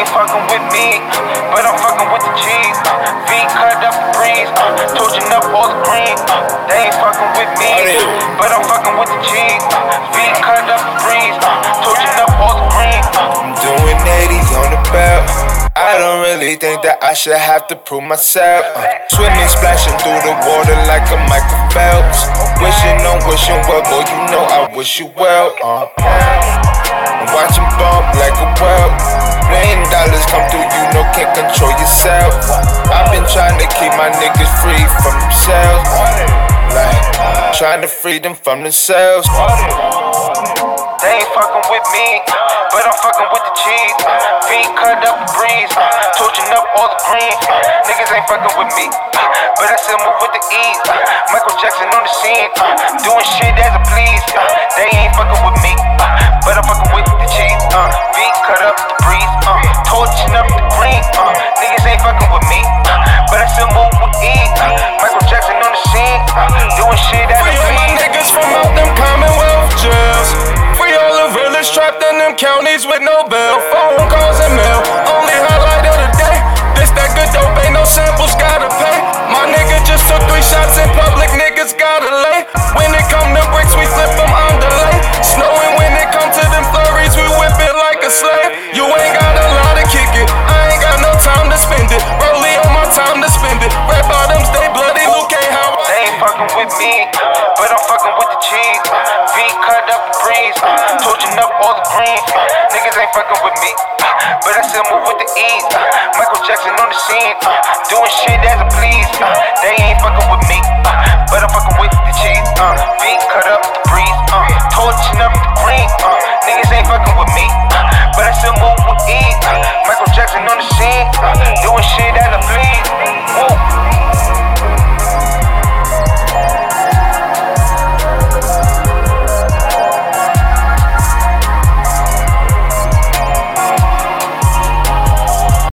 They ain't fucking with me, but I'm fucking with the cheese. V cut up the breeze, uh, torching up all the green. Uh, they ain't fucking with me, but I'm fucking with the cheese. V cut up the breeze, uh, torching up all the green. Uh, I'm doing 80 on the belt. I don't really think that I should have to prove myself. Uh, swimming, splashing through the water like a Michael Phelps. Wishing on wishing well, boy, you know I wish you well. Uh, I'm trying to keep my niggas free from themselves. Like, trying to free them from themselves. They ain't fucking with me, but I'm fucking with the cheese. Feet cut up the breeze, torching up all the green. Uh, niggas ain't fucking with me, but I still move with the ease. Michael Jackson on the scene, doing shit as I please. They ain't fucking with me, counties with no bail. Phone calls and mail. Only highlight of the day. This that good dope, ain't no samples, gotta pay. My nigga just took three shots in public, niggas gotta lay. When it come to bricks, we flip them on delay. Snowing when it come to them flurries, we whip it like a slave. You ain't got a lot to kick it. I ain't got no time to spend it. Rollie on my time to spend it. Red bottoms, they bloody. Luke ain't how I They ain't fucking with me, but I'm fucking with the cheese. V cut up the breeze, uh, torching up all the greens. Niggas ain't fucking with me, but I still move with the ease. Michael Jackson on the scene, doing shit as I please. They ain't fucking with me, but I'm fucking